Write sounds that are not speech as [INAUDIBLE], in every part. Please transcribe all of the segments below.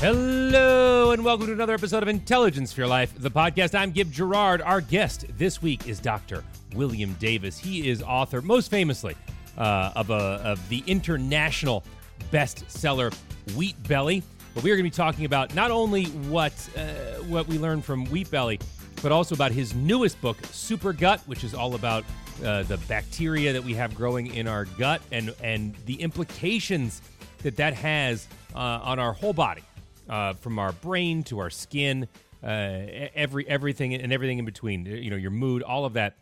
Hello, and welcome to another episode of Intelligence for Your Life, the podcast. I'm Gib Gerard. Our guest this week is Dr. William Davis. He is author, most famously, uh, of, a, of the international bestseller Wheat Belly. But we are going to be talking about not only what uh, what we learned from Wheat Belly, but also about his newest book, Super Gut, which is all about uh, the bacteria that we have growing in our gut and and the implications that that has uh, on our whole body uh, from our brain to our skin, uh, every everything and everything in between. You know, your mood, all of that,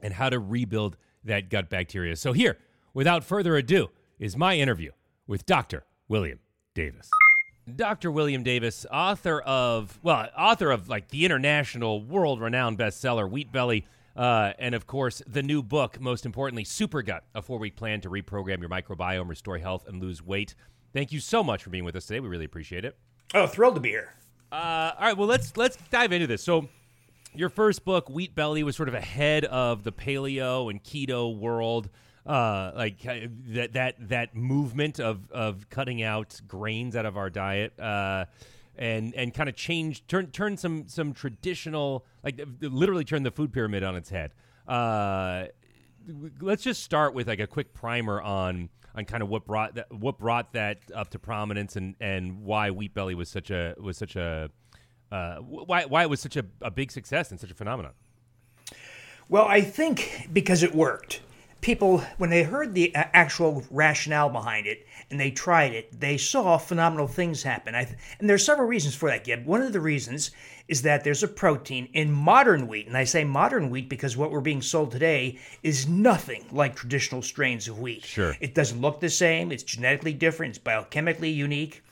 and how to rebuild that gut bacteria. So here, without further ado, is my interview with Dr. William Davis. Dr. William Davis, author of well, author of like the international, world-renowned bestseller Wheat Belly. Uh, and of course, the new book, most importantly, Super Gut, a four week plan to reprogram your microbiome, restore health, and lose weight. Thank you so much for being with us today. We really appreciate it. Oh, thrilled to be here. Uh, all right, well let's let's dive into this. So, your first book, Wheat Belly, was sort of ahead of the paleo and keto world, uh, like uh, that that that movement of of cutting out grains out of our diet, uh, and and kind of change turn turn some some traditional like literally turn the food pyramid on its head. Uh, let's just start with like a quick primer on on kind of what brought that what brought that up to prominence and and why Wheat Belly was such a was such a uh, why why it was such a, a big success and such a phenomenon. Well, I think because it worked. People, when they heard the actual rationale behind it and they tried it, they saw phenomenal things happen. Th- and there's several reasons for that, Gib. One of the reasons is that there's a protein in modern wheat. And I say modern wheat because what we're being sold today is nothing like traditional strains of wheat. Sure. It doesn't look the same, it's genetically different, it's biochemically unique.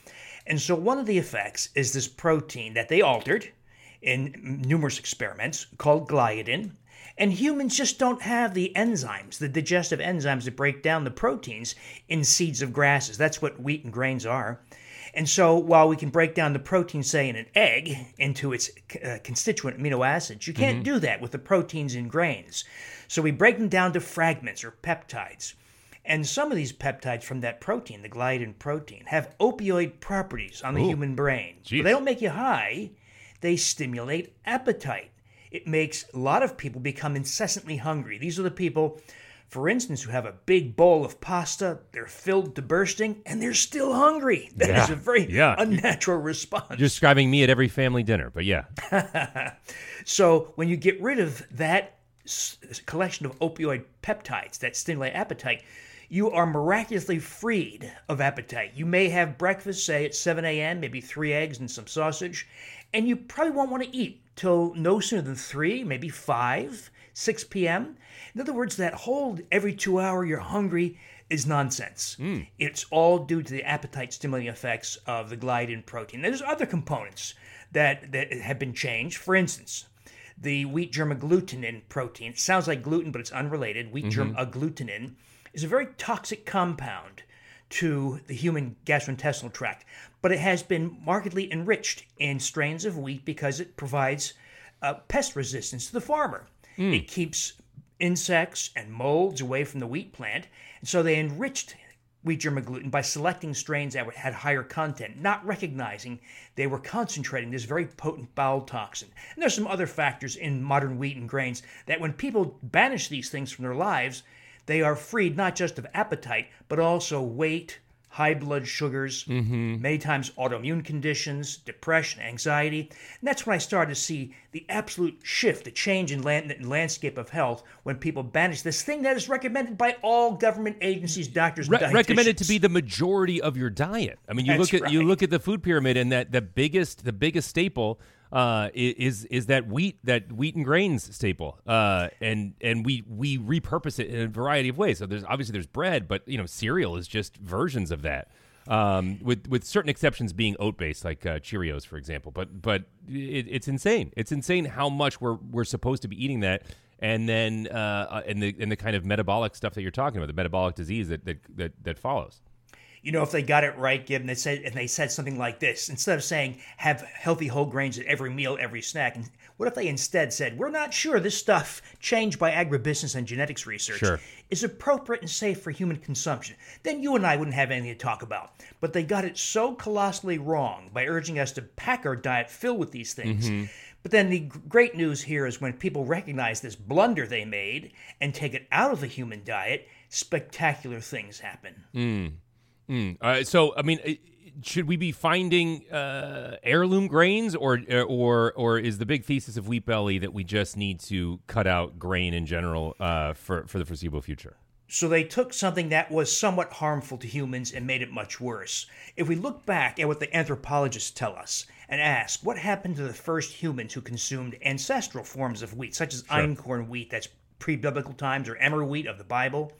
And so one of the effects is this protein that they altered in numerous experiments called gliadin. And humans just don't have the enzymes, the digestive enzymes that break down the proteins in seeds of grasses. That's what wheat and grains are. And so, while we can break down the protein, say, in an egg into its uh, constituent amino acids, you can't mm-hmm. do that with the proteins in grains. So, we break them down to fragments or peptides. And some of these peptides from that protein, the gliadin protein, have opioid properties on the Ooh, human brain. They don't make you high, they stimulate appetite. It makes a lot of people become incessantly hungry. These are the people for instance, who have a big bowl of pasta, they're filled to bursting, and they're still hungry. [LAUGHS] That yeah. is a very yeah. unnatural response. You're describing me at every family dinner, but yeah. [LAUGHS] so when you get rid of that collection of opioid peptides that stimulate appetite, you are miraculously freed of appetite. You may have breakfast, say at 7 a.m., maybe three eggs and some sausage, and you probably won't want to eat till no sooner than 3, maybe 5, 6 p.m. In other words, that whole every two hour you're hungry is nonsense. Mm. It's all due to the appetite stimulating effects of the gliadin protein. There's other components that, that have been changed. For instance, the wheat germ agglutinin protein. It sounds like gluten, but it's unrelated. Wheat germ mm-hmm. agglutinin is a very toxic compound to the human gastrointestinal tract, but it has been markedly enriched in strains of wheat because it provides uh, pest resistance to the farmer. Mm. It keeps insects and molds away from the wheat plant. And so they enriched wheat germ gluten by selecting strains that had higher content, not recognizing they were concentrating this very potent bowel toxin. And there's some other factors in modern wheat and grains that when people banish these things from their lives, they are freed not just of appetite, but also weight, high blood sugars, mm-hmm. many times autoimmune conditions, depression, anxiety. And that's when I started to see the absolute shift, the change in, land, in landscape of health when people banish this thing that is recommended by all government agencies, doctors, Re- recommended to be the majority of your diet. I mean, you that's look at right. you look at the food pyramid, and that the biggest the biggest staple uh, is is that wheat that wheat and grains staple, uh, and and we we repurpose it in a variety of ways. So there's obviously there's bread, but you know cereal is just versions of that. Um, with with certain exceptions being oat based, like uh, Cheerios, for example. But but it, it's insane. It's insane how much we're we're supposed to be eating that, and then uh, and the and the kind of metabolic stuff that you're talking about, the metabolic disease that that that, that follows you know, if they got it right, given they said and they said something like this, instead of saying have healthy whole grains at every meal, every snack, and What if they instead said, We're not sure this stuff changed by agribusiness and genetics research Sure. is appropriate and safe for human consumption? Then you and I wouldn't have anything to talk about. But they got it so colossally wrong by urging us to pack our diet filled with these things. Mm-hmm. But then the great news here is when people recognize this blunder they made and take it out of the human diet, spectacular things happen. Mm. Uh, so, I mean, uh, should we be finding uh, heirloom grains, or or or is the big thesis of Wheat Belly that we just need to cut out grain in general uh, for for the foreseeable future? So they took something that was somewhat harmful to humans and made it much worse. If we look back at what the anthropologists tell us and ask what happened to the first humans who consumed ancestral forms of wheat, such as einkorn wheat that's pre-biblical times or emmer wheat of the Bible,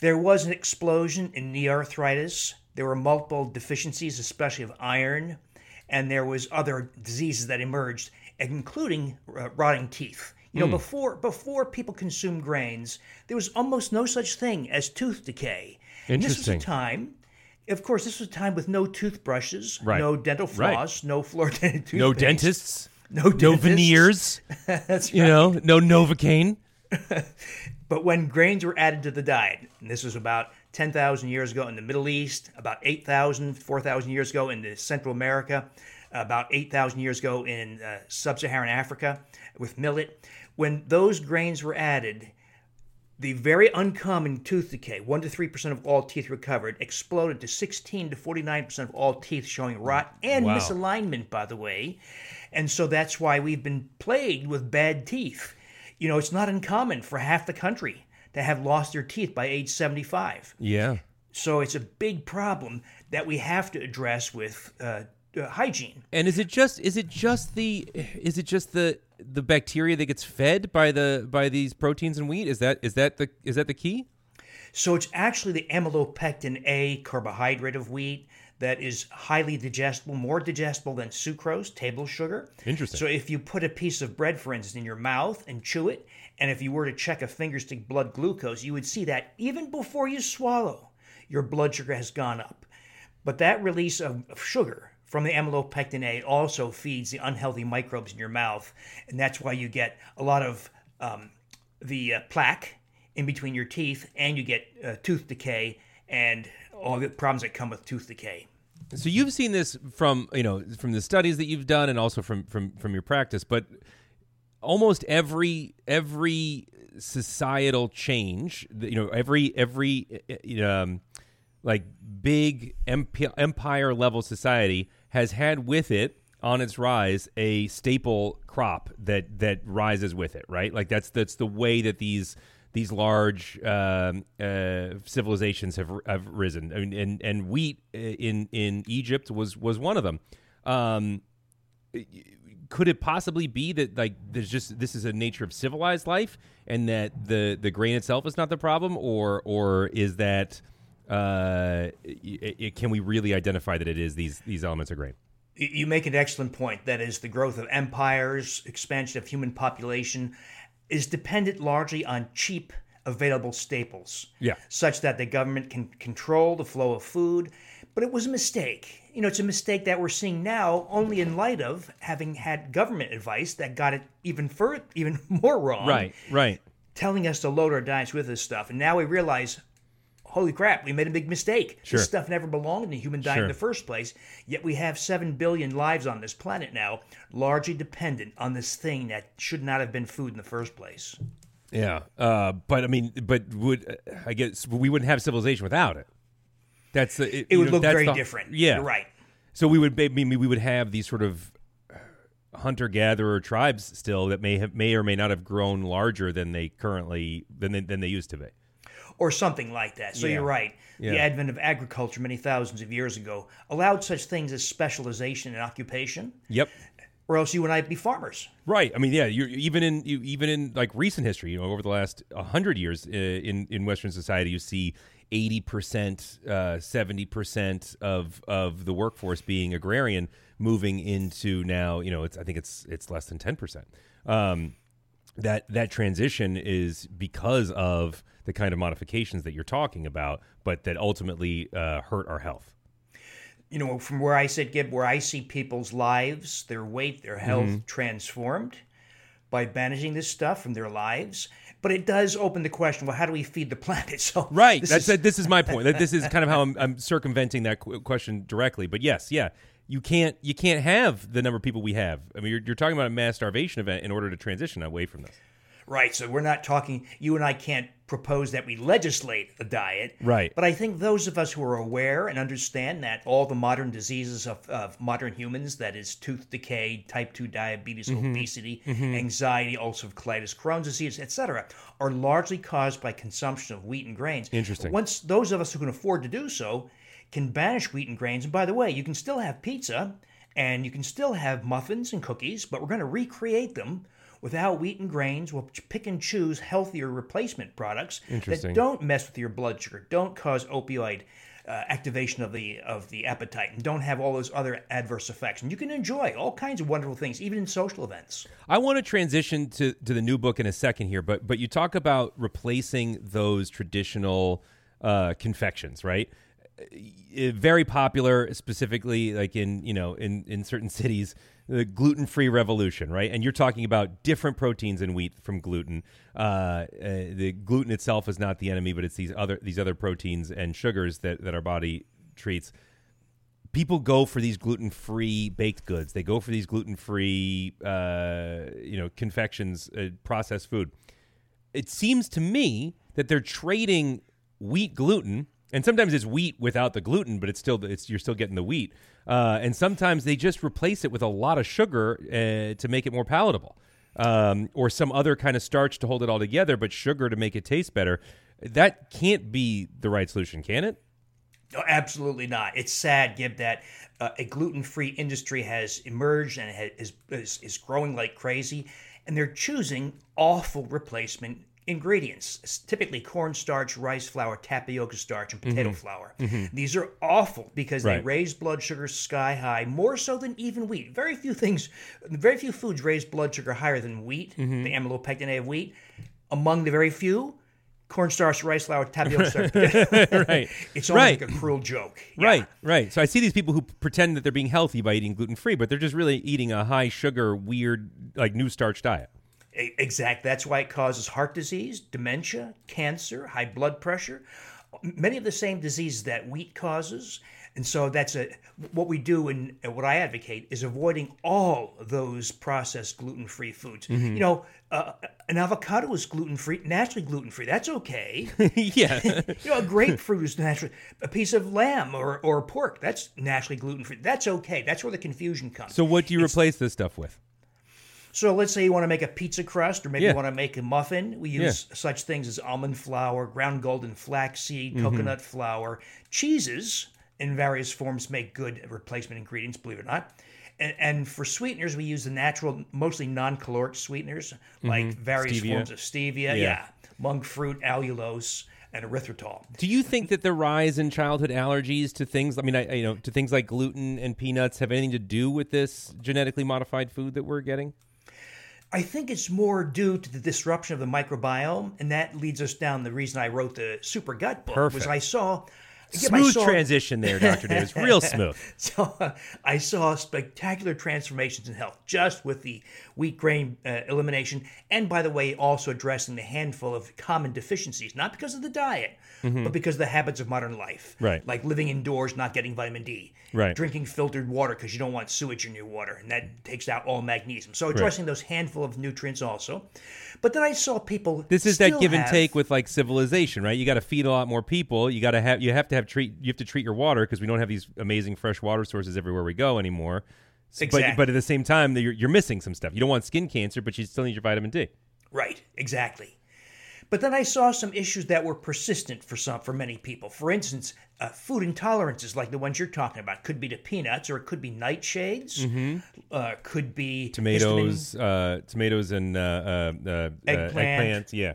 there was an explosion in knee arthritis. There were multiple deficiencies, especially of iron, and there was other diseases that emerged, including uh, rotting teeth. You know, before before people consumed grains, there was almost no such thing as tooth decay. And This was Interesting. a time, of course, this was a time with no toothbrushes, Right. no dental Right. floss, no fluoridated [LAUGHS] toothpaste, No dentists, no, no veneers, [LAUGHS] That's you know, no Novocaine. [LAUGHS] But when grains were added to the diet, and this was about 10,000 years ago in the Middle East, about 8,000, 4,000 years ago in the Central America, about 8,000 years ago in uh, sub Saharan Africa with millet, when those grains were added, the very uncommon tooth decay, 1 to 3% of all teeth recovered, exploded to 16 to 49% of all teeth showing rot and Wow. misalignment, by the way. And so that's why we've been plagued with bad teeth. You know, it's not uncommon for half the country to have lost their teeth by age 75. Yeah. So it's a big problem that we have to address with uh, uh, hygiene. And is it just is it just the is it just the the bacteria that gets fed by the by these proteins in wheat? Is that is that the is that the key? So it's actually the amylopectin A carbohydrate of wheat that is highly digestible, more digestible than sucrose, table sugar. Interesting. So if you put a piece of bread, for instance, in your mouth and chew it, and if you were to check a fingerstick blood glucose, you would see that even before you swallow, your blood sugar has gone up. But that release of, of sugar from the amylopectin A also feeds the unhealthy microbes in your mouth, and that's why you get a lot of um, the uh, plaque in between your teeth, and you get uh, tooth decay and all the problems that come with tooth decay. So you've seen this from you know from the studies that you've done and also from from from your practice, but almost every every societal change, you know, every every uh, um, like big empire level society has had with it on its rise a staple crop that that rises with it, right? Like that's that's the way that these these large um, uh, civilizations have have risen. I mean, and and wheat in in Egypt was was one of them. Um, could it possibly be that like there's just this is a nature of civilized life, and that the the grain itself is not the problem, or or is that uh, it, it, can we really identify that it is these these elements of grain? You make an excellent point. That is, the growth of empires, expansion of human population, is dependent largely on cheap available staples. Yeah. Such that the government can control the flow of food. But it was a mistake. You know, it's a mistake that we're seeing now only in light of having had government advice that got it even further, even [LAUGHS] more wrong. Right, right. Telling us to load our diets with this stuff. And now we realize, holy crap, we made a big mistake. Sure. This stuff never belonged in the human diet Sure. in the first place. Yet we have 7 billion lives on this planet now, largely dependent on this thing that should not have been food in the first place. Yeah, uh, but I mean, but would I guess we wouldn't have civilization without it? That's the, it, It would know, look very the- different. Yeah, You're right. So we would maybe we would have these sort of hunter gatherer tribes still that may have may or may not have grown larger than they currently than they, than they used to be. Or something like that. So Yeah. you're right. The advent of agriculture many thousands of years ago allowed such things as specialization and occupation, Yep. or else you and I'd be farmers. Right. I mean, yeah. Even in you, even in like recent history, you know, over the last hundred years uh, in in Western society, you see eighty percent, uh, seventy percent of of the workforce being agrarian, moving into now. You know, it's I think it's it's less than ten percent. Um, that that transition is because of the kind of modifications that you're talking about, but that ultimately uh, hurt our health. you know, from where I sit, Gib, where I see people's lives, their weight, their health transformed by banishing this stuff from their lives. But it does open the question: Well, how do we feed the [LAUGHS] planet? So Right. this That's is- this is my point. That this is [LAUGHS] kind of how I'm, I'm circumventing that question directly. But yes, yeah, you can't you can't have the number of people we have. I mean, you're, you're talking about a mass starvation event in order to transition away from this. Right. So we're not talking, you and I can't propose that we legislate a diet. Right. But I think those of us who are aware and understand that all the modern diseases of, of modern humans, that is tooth decay, type 2 diabetes, Mm-hmm. obesity, anxiety, ulcerative colitis, Crohn's disease, etc., are largely caused by consumption of wheat and grains. Interesting. Once those of us who can afford to do so can banish wheat and grains, and by the way, you can still have pizza and you can still have muffins and cookies, but we're going to recreate them without wheat and grains. We'll pick and choose healthier replacement products that don't mess with your blood sugar, don't cause opioid uh, activation of the of the appetite, and don't have all those other adverse effects. And you can enjoy all kinds of wonderful things, even in social events. I want to transition to, to the new book in a second here, but but you talk about replacing those traditional uh, confections, right? Uh, Very popular, specifically like in you know in in certain cities, the gluten free revolution, right? And you're talking about different proteins in wheat from gluten. Uh, uh, the gluten itself is not the enemy, but it's these other these other proteins and sugars that that our body treats people go for these gluten-free baked goods. They go for these gluten-free, uh, you know, confections, uh, processed food. It seems to me that they're trading wheat gluten, and sometimes it's wheat without the gluten, but it's still it's you're still getting the wheat. Uh, and sometimes they just replace it with a lot of sugar uh, to make it more palatable, um, or some other kind of starch to hold it all together, but sugar to make it taste better. That can't be the right solution, can it? No, absolutely not. It's sad, Gib, that uh, a gluten-free industry has emerged and ha- is, is is growing like crazy, and they're choosing awful replacement ingredients. Typically cornstarch, rice flour, tapioca starch, and potato mm-hmm. flour. Mm-hmm. These are awful because they raise blood sugar sky high, more so than even wheat. Very few things, very few foods raise blood sugar higher than wheat, mm-hmm. the amylopectin of wheat. Among the very few, cornstarch, rice flour, tapioca starch. [LAUGHS] Right. [LAUGHS] It's almost Right. like a cruel joke. Yeah. Right, right. So I see these people who pretend that they're being healthy by eating gluten free, but they're just really eating a high sugar, weird, like new starch diet. Exact. That's why it causes heart disease, dementia, cancer, high blood pressure, many of the same diseases that wheat causes. And so that's a what we do and what I advocate is avoiding all those processed gluten-free foods. Mm-hmm. You know, uh, an avocado is gluten-free, naturally gluten-free. That's okay. [LAUGHS] yeah. [LAUGHS] you know, a grapefruit is naturally a piece of lamb or, or pork. That's naturally gluten-free. That's okay. That's where the confusion comes. So what do you replace this stuff with? So let's say you want to make a pizza crust or maybe Yeah. you want to make a muffin. We use such things as almond flour, ground golden flaxseed, mm-hmm. coconut flour, cheeses in various forms make good replacement ingredients, believe it or not. And, and for sweeteners, we use the natural, mostly non-caloric sweeteners mm-hmm. like various Stevia. forms of stevia, yeah. monk fruit, allulose, and erythritol. Do you think that the rise in childhood allergies to things, I mean, I- you know, to things like gluten and peanuts have anything to do with this genetically modified food that we're getting? I think it's more due to the disruption of the microbiome, and that leads us down the reason I wrote the super gut book was I saw Smooth saw- transition there, Dr. Davis. Real smooth. [LAUGHS] So uh, I saw spectacular transformations in health just with the wheat grain uh, elimination, and by the way, also addressing the handful of common deficiencies, not because of the diet, but because of the habits of modern life. Mm-hmm. Right. Like living indoors, not getting vitamin D. Right. Drinking filtered water because you don't want sewage in your water, and that takes out all magnesium. So addressing those handful of nutrients also. But then I saw people. This is that give and take with like civilization, right? You got to feed a lot more people. You got to have you have to have treat you have to treat your water because we don't have these amazing fresh water sources everywhere we go anymore. S- But Exactly. but at the same time, you're, you're missing some stuff. You don't want skin cancer, but you still need your vitamin D. Right, exactly. But then I saw some issues that were persistent for some for many people. For instance, uh, food intolerances like the ones you're talking about could be to peanuts, or it could be nightshades, uh, could be Tomatoes, uh, tomatoes, and uh, uh, uh, Eggplant. eggplants. Yeah,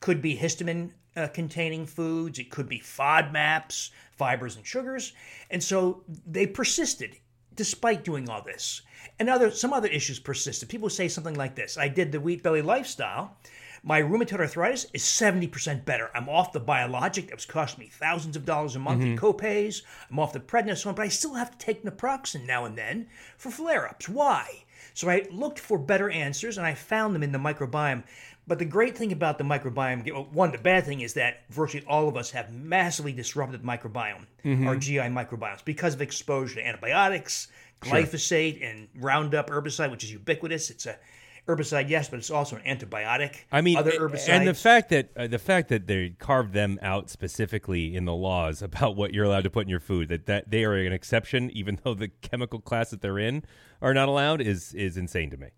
could be histamine uh, containing foods. It could be FODMAPs, fibers and sugars, and so they persisted despite doing all this. And other some other issues persisted. People say something like this: "I did the wheat belly lifestyle." My rheumatoid arthritis is 70% better. I'm off the biologic that was costing me thousands of dollars a month in copays. I'm off the prednisone, but I still have to take naproxen now and then for flare ups. Why? So I looked for better answers and I found them in the microbiome. But the great thing about the microbiome, one, the bad thing is that virtually all of us have massively disrupted microbiome, our GI microbiomes, because of exposure to antibiotics, glyphosate, and Roundup herbicide, which is ubiquitous. It's a herbicide, yes, but it's also an antibiotic. I mean, other herbicides. and the fact that uh, the fact that they carved them out specifically in the laws [LAUGHS] about what you're allowed to put in your food, that that they are an exception, even though the chemical class that they're in are not allowed, is is insane to me.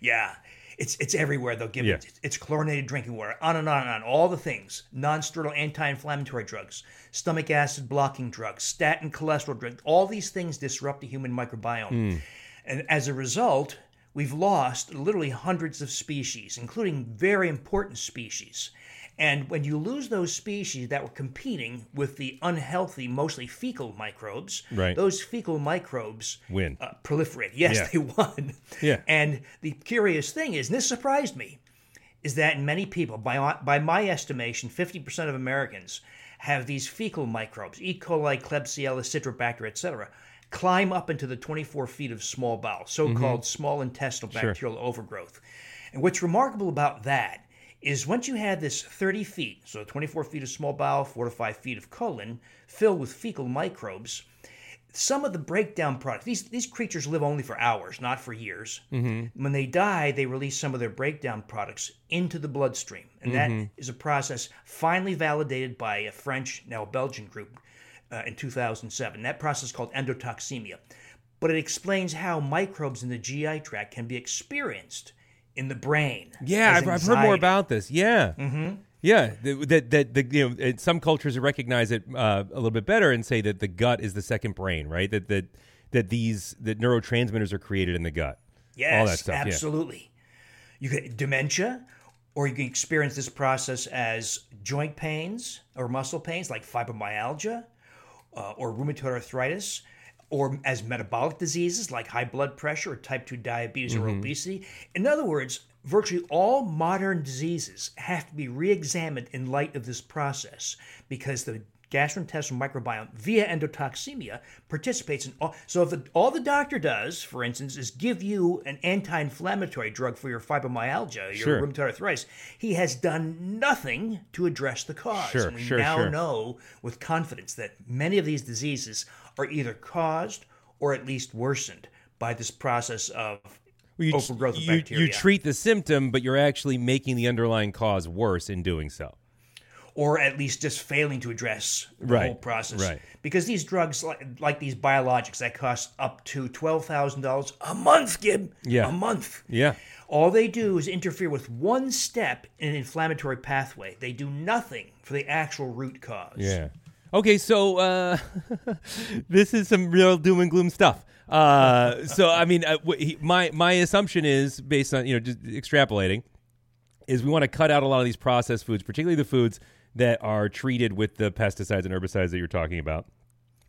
Yeah. It's it's everywhere. They'll give Yeah. it. It's chlorinated drinking water. On and on and on. All the things. Non-steroidal anti-inflammatory drugs, stomach acid blocking drugs, statin cholesterol drugs. All these things disrupt the human microbiome, hmm. and as a result, we've lost literally hundreds of species, including very important species. And when you lose those species that were competing with the unhealthy, mostly fecal microbes, Right. those fecal microbes Win. uh, proliferate. Yes, Yeah. they won. Yeah. And the curious thing is, and this surprised me, is that many people, by by my estimation, fifty percent of Americans have these fecal microbes, E. coli, Klebsiella, Citrobacter, etc., climb up into the 24 feet of small bowel, so-called small intestinal bacterial overgrowth. And what's remarkable about that is once you have this 30 feet, so 24 feet of small bowel, four to five feet of colon, filled with fecal microbes, some of the breakdown products these these creatures live only for hours not for years. When they die they release some of their breakdown products into the bloodstream. And that is a process finally validated by a french now a belgian group uh, in 2007 that process is called endotoxemia. But it explains how microbes in the gi tract can be experienced in the brain Yeah, I've, I've heard more about this. Yeah, mm-hmm. yeah. That that the you know some cultures recognize it uh, a little bit better and say that the gut is the second brain, right? That that that these that neurotransmitters are created in the gut. Yes, all that stuff. yeah. absolutely. You get dementia, or you can experience this process as joint pains or muscle pains like fibromyalgia uh, or rheumatoid arthritis, or as metabolic diseases like high blood pressure or type 2 diabetes or mm-hmm. obesity. In other words, virtually all modern diseases have to be re examined in light of this process because the gastrointestinal microbiome via endotoxemia participates in all. So if the, all the doctor does, for instance, is give you an anti-inflammatory drug for your fibromyalgia, your Sure. rheumatoid arthritis, he has done nothing to address the cause. Sure, and we sure, now know with confidence that many of these diseases are either caused or at least worsened by this process of Well, you, overgrowth of you, bacteria. you treat the symptom, but you're actually making the underlying cause worse in doing so. Or at least just failing to address the Right, whole process. right. Because these drugs, like, like these biologics, that cost up to twelve thousand dollars a month, Gib. Yeah. a month. Yeah. All they do is interfere with one step in an inflammatory pathway. They do nothing for the actual root cause. Yeah. Okay, so uh, [LAUGHS] this is some real doom and gloom stuff. Uh, so I mean, uh, he, my my assumption is based on you know just extrapolating, is we want to cut out a lot of these processed foods, particularly the foods that are treated with the pesticides and herbicides that you're talking about.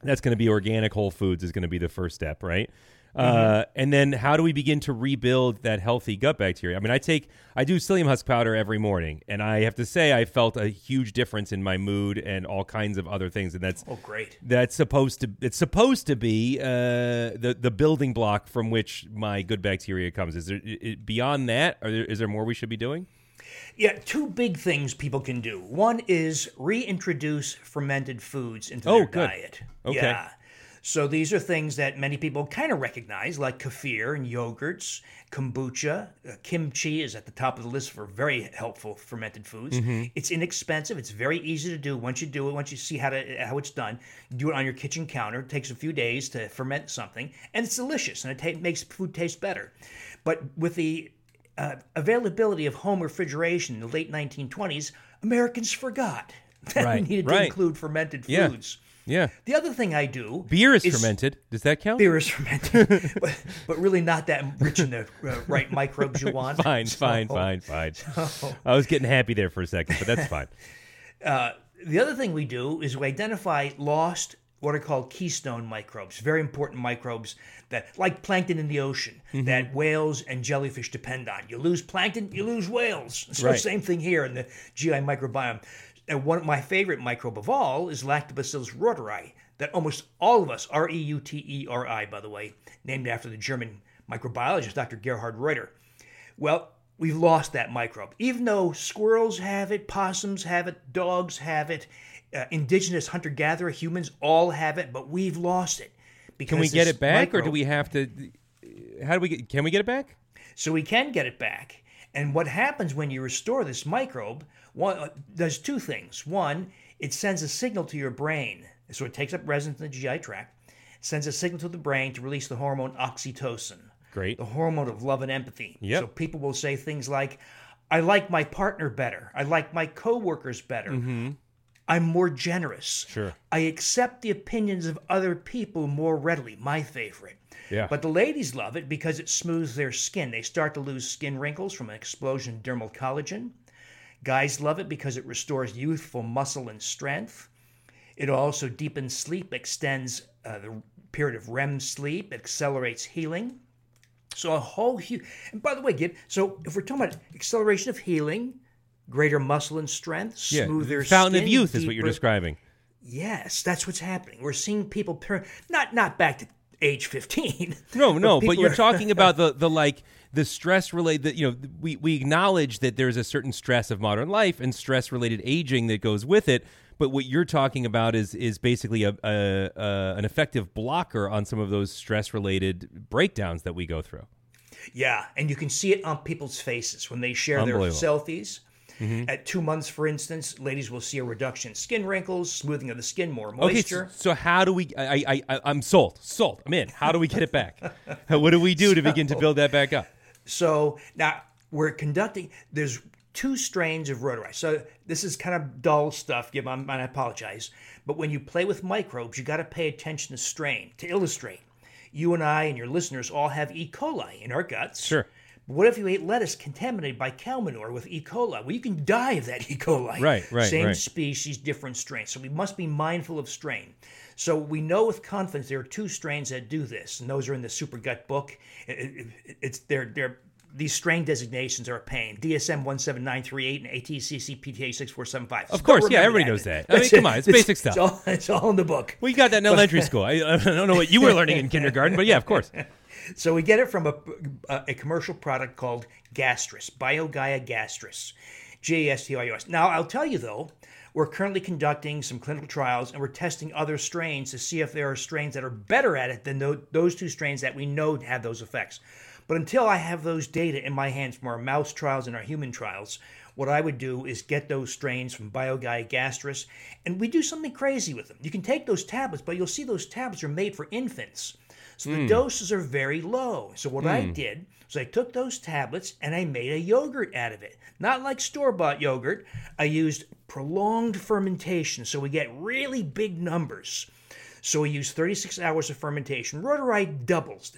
That's going to be organic whole foods is going to be the first step, right? Uh, and then how do we begin to rebuild that healthy gut bacteria? I mean, I take I do psyllium husk powder every morning, and I have to say I felt a huge difference in my mood and all kinds of other things, and that's Oh, great. that's supposed to it's supposed to be uh, the the building block from which my good bacteria comes. Is there i- i- beyond that? Are there, is there more we should be doing? Yeah, two big things people can do. One is reintroduce fermented foods into Oh, their good. diet. Okay. Yeah. So these are things that many people kind of recognize, like kefir and yogurts, kombucha, uh, kimchi is at the top of the list for very helpful fermented foods. Mm-hmm. It's inexpensive. It's very easy to do. Once you do it, once you see how to how it's done, you do it on your kitchen counter. It takes a few days to ferment something, and it's delicious, and it ta- makes food taste better. But with the uh, availability of home refrigeration in the late 1920s, Americans forgot [LAUGHS] that Right, we needed to include fermented Yeah. foods. Yeah, The other thing I do beer is, fermented. Does that count? Beer is [LAUGHS] fermented, but, but really not that rich in the uh, right microbes you want. Fine, [LAUGHS] fine, So- fine, fine. I was getting happy there for a second, but that's fine. The other thing we do is we identify lost what are called keystone microbes, very important microbes that, like plankton in the ocean, that whales and jellyfish depend on. You lose plankton, you lose whales. [LAUGHS] So Right. same thing here in the GI microbiome. And one of my favorite microbe of all is Lactobacillus reuteri, that almost all of us, R E U T E R I, by the way, named after the German microbiologist Dr. Gerhard Reuter. Well, we've lost that microbe. Even though squirrels have it, possums have it, dogs have it, uh, indigenous hunter gatherer humans all have it, but we've lost it. Because Can we get it back, or do we have to? How do we get? Can we get it back? So we can get it back. And what happens when you restore this microbe? One uh, does two things. One, it sends a signal to your brain, so it takes up residence in the GI tract, sends a signal to the brain to release the hormone oxytocin. Great. the hormone of love and empathy. Yep. So people will say things like, I like my partner better. I like my coworkers better. I'm more generous. Sure. I accept the opinions of other people more readily. My favorite. Yeah. But the ladies love it because it smooths their skin. They start to lose skin wrinkles from an explosion of dermal collagen. Guys love it because it restores youthful muscle and strength. It also deepens sleep, extends uh, the period of REM sleep, accelerates healing. So a whole huge. And by the way, Gib. So if we're talking about acceleration of healing, greater muscle and strength, Yeah. smoother Fountain of skin, youth is what you're describing. Yes, that's what's happening. We're seeing people per- not not back to age 15. No, [LAUGHS] no, but people you're are- talking about [LAUGHS] the the like the stress related. That you know, we we acknowledge that there's a certain stress of modern life and stress related aging that goes with it. But what you're talking about is is basically a, a, a an effective blocker on some of those stress related breakdowns that we go through. Yeah, and you can see it on people's faces when they share their Unbelievable. Selfies. At two months, for instance, ladies will see a reduction in skin wrinkles, smoothing of the skin, more Okay, moisture. so, so how do we? I, I I I'm sold, sold. I'm in. How do we get it back? [LAUGHS] what do we do to begin to build that back up? So now we're conducting. There's two strains of reuteri. So this is kind of dull stuff. Gib and I apologize. But when you play with microbes, you got to pay attention to strain. To illustrate, you and I and your listeners all have E. coli in our guts. Sure. But what if you ate lettuce contaminated by cow manure with E. coli? Well, you can die of that [LAUGHS] E. coli. Right, right, Same right. species, different strains. So we must be mindful of strain. So we know with confidence there are two strains that do this, and those are in the Super Gut book. It- it- it's they're they're these strain designations are a pain. DSM 17938 and ATCC PTA 6475. Of course, yeah, everybody knows that. I mean, come on, it's [LAUGHS] basic stuff. It's all, it's all in the book. Well, you got that in elementary school. I, I don't know what you were learning in [LAUGHS] kindergarten, but yeah, of course. So we get it from a, a, a commercial product called Gastrus, BioGaia Gastrus, G A S T R U S. Now, I'll tell you though, we're currently conducting some clinical trials and we're testing other strains to see if there are strains that are better at it than tho- those two strains that we know have those effects. But until I have those data in my hands from our mouse trials and our human trials, what I would do is get those strains from BioGaia Gastrus, and we do something crazy with them. You can take those tablets, but you'll see those tablets are made for infants. So the hmm. doses are very low. So what I hmm. did was I took those tablets and I made a yogurt out of it. Not like store-bought yogurt. I used prolonged fermentation, so we get really big numbers. So we use 36 hours of fermentation. Reuteri doubles.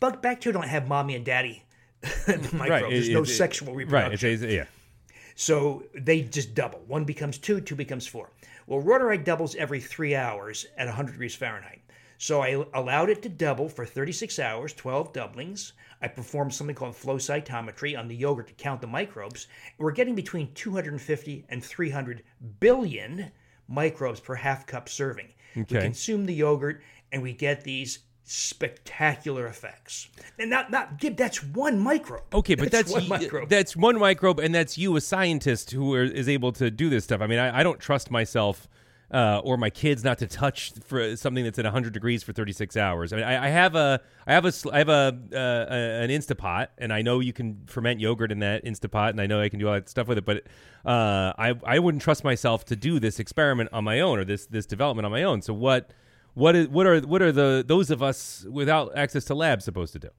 But bacteria don't have mommy and daddy [LAUGHS] microbes. There's it- no it- sexual Right. reproduction. It's, it's, yeah. So they just double. One becomes two, two becomes four. Well, Reuteri doubles every three hours at 100 degrees Fahrenheit. So I allowed it to double for 36 hours, 12 doublings. I performed something called flow cytometry on the yogurt to count the microbes. We're getting between 250 and 300 billion microbes per half cup serving. We consume the yogurt and we get these spectacular effects. And not not Gib, that's one microbe. Okay, but that's one y- microbe. that's one microbe, and that's you, a scientist who are, is able to do this stuff. I mean, I, I don't trust myself uh, or my kids not to touch for something that's at 100 degrees for 36 hours. I mean, I, I have a I have a I have a, uh, a an Instapot, and I know you can ferment yogurt in that Instapot, and I know I can do all that stuff with it. But uh, I I wouldn't trust myself to do this experiment on my own or this this development on my own. So what? What is what are what are the those of us without access to labs supposed to do?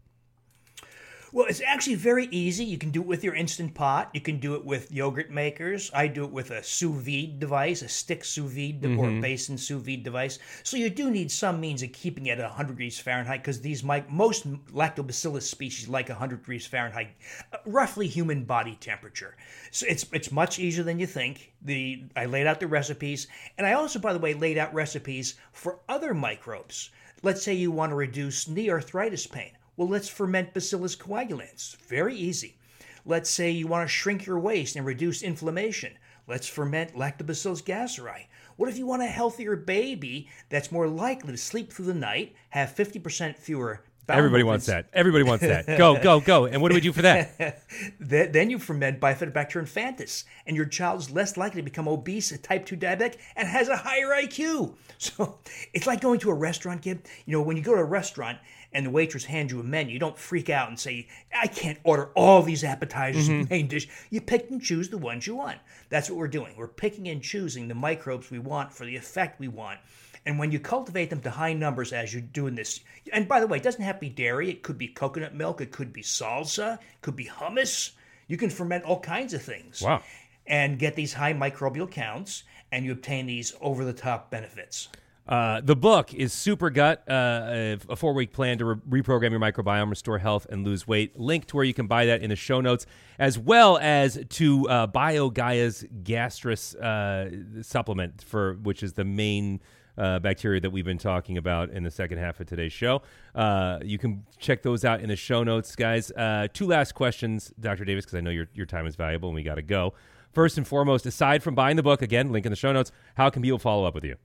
Well, it's actually very easy. You can do it with your instant pot. You can do it with yogurt makers. I do it with a sous vide device, a stick sous vide mm-hmm. or basin sous vide device. So you do need some means of keeping it at 100 degrees Fahrenheit because these might, most lactobacillus species like 100 degrees Fahrenheit, uh, roughly human body temperature. So it's it's much easier than you think. The I laid out the recipes, and I also, by the way, laid out recipes for other microbes. Let's say you want to reduce knee arthritis pain. Well, let's ferment Bacillus coagulans. Very easy. Let's say you want to shrink your waist and reduce inflammation. Let's ferment Lactobacillus gasseri. What if you want a healthier baby that's more likely to sleep through the night, have 50% fewer Everybody wants that. Everybody wants that. Go, go, go. And what do we do for that? [LAUGHS] then you ferment Bifidobacter infantis, and your child is less likely to become obese, a type 2 diabetic, and has a higher IQ. [LAUGHS] So it's like going to a restaurant, kid. You know, when you go to a restaurant and the waitress hands you a menu, you don't freak out and say, I can't order all these appetizers mm-hmm. and main dish. You pick and choose the ones you want. That's what we're doing. We're picking and choosing the microbes we want for the effect we want. And when you cultivate them to high numbers as you're doing this, and by the way, it doesn't have to be dairy, it could be coconut milk, it could be salsa, it could be hummus. You can ferment all kinds of things. Wow. And get these high microbial counts, and you obtain these over the top benefits. Uh, the book is Super Gut, uh, a four week plan to re- reprogram your microbiome, restore health, and lose weight. Link to where you can buy that in the show notes, as well as to uh, BioGaia's Gastrus uh, supplement, for which is the main uh, bacteria that we've been talking about in the second half of today's show. Uh, you can check those out in the show notes, guys. Uh, two last questions, Dr. Davis, because I know your, your time is valuable and we got to go. First and foremost, aside from buying the book, again, link in the show notes, how can people follow up with you?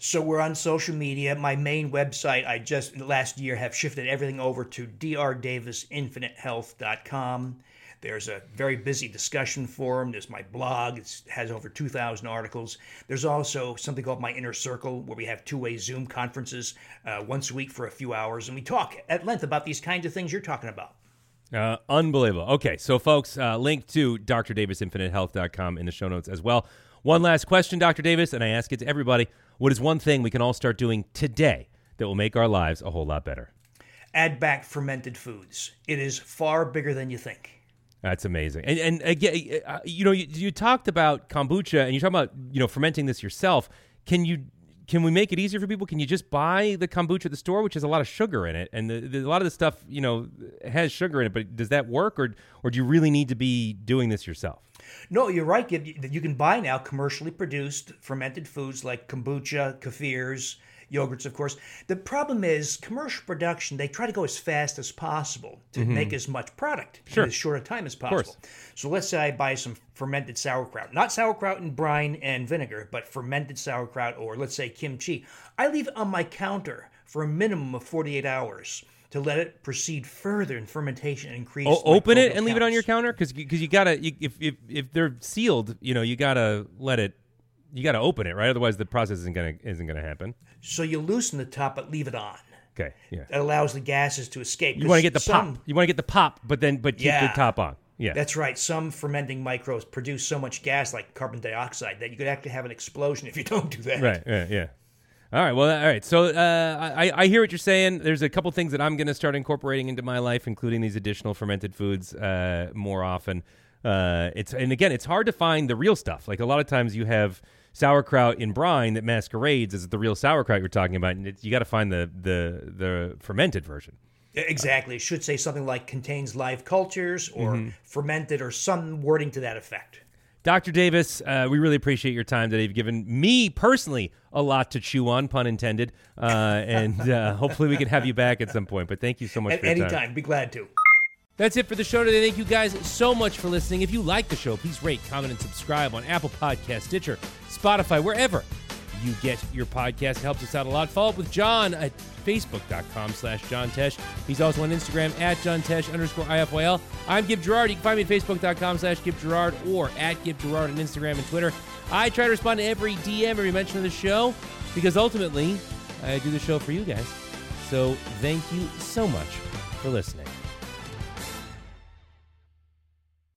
So we're on social media. My main website, I just last year have shifted everything over to drdavisinfinitehealth.com. There's a very busy discussion forum. There's my blog. It has over 2,000 articles. There's also something called my Inner Circle, where we have two-way Zoom conferences uh, once a week for a few hours, and we talk at length about these kinds of things you're talking about. Uh, unbelievable. Okay, so folks, uh, link to drdavisinfinitehealth.com in the show notes as well. One last question, Dr. Davis, and I ask it to everybody. What is one thing we can all start doing today that will make our lives a whole lot better? Add back fermented foods. It is far bigger than you think. That's amazing. And and again, uh, you know, you, you talked about kombucha, and you talk about you know fermenting this yourself. Can you can we make it easier for people? Can you just buy the kombucha at the store, which has a lot of sugar in it, and the, the, a lot of the stuff you know has sugar in it? But does that work, or or do you really need to be doing this yourself? No, you're right. You can buy now commercially produced fermented foods like kombucha, kefirs, yogurts, of course. The problem is commercial production, they try to go as fast as possible to mm-hmm. make as much product sure. in as short a time as possible. So let's say I buy some fermented sauerkraut, not sauerkraut in brine and vinegar, but fermented sauerkraut or let's say kimchi. I leave it on my counter for a minimum of 48 hours to let it proceed further in fermentation and increase. Oh, open it and counts. leave it on your counter because because you gotta you, if if if they're sealed, you know you gotta let it you got to open it, right? Otherwise, the process isn't gonna isn't gonna happen. So you loosen the top, but leave it on. Okay. Yeah. That allows the gases to escape. You want to get the some, pop. You want to get the pop, but then but keep yeah, the top on. Yeah. That's right. Some fermenting microbes produce so much gas, like carbon dioxide, that you could actually have an explosion if you don't do that. Right. Yeah. Yeah. All right. Well, all right. So uh, I, I hear what you're saying. There's a couple things that I'm going to start incorporating into my life, including these additional fermented foods uh, more often. Uh, it's and again, it's hard to find the real stuff. Like a lot of times, you have sauerkraut in brine that masquerades as the real sauerkraut you're talking about, and it, you got to find the the the fermented version. Exactly. It should say something like contains live cultures or mm-hmm. fermented or some wording to that effect. Dr. Davis, uh, we really appreciate your time today. You've given me personally a lot to chew on, pun intended, uh, [LAUGHS] and uh, hopefully we can have you back at some point. But thank you so much at for your anytime. time. Be glad to. That's it for the show today. Thank you guys so much for listening. If you like the show, please rate, comment, and subscribe on Apple Podcast, Stitcher, Spotify, wherever you get your podcast. It helps us out a lot. Follow up with John at facebook.com slash John Tesh. He's also on Instagram at John Tesh underscore IFYL. I'm Gib Gerard. You can find me at facebook.com slash Gib Gerard or at Gib Gerard on Instagram and Twitter. I try to respond to every DM, every mention of the show, because ultimately I do the show for you guys. So thank you so much for listening.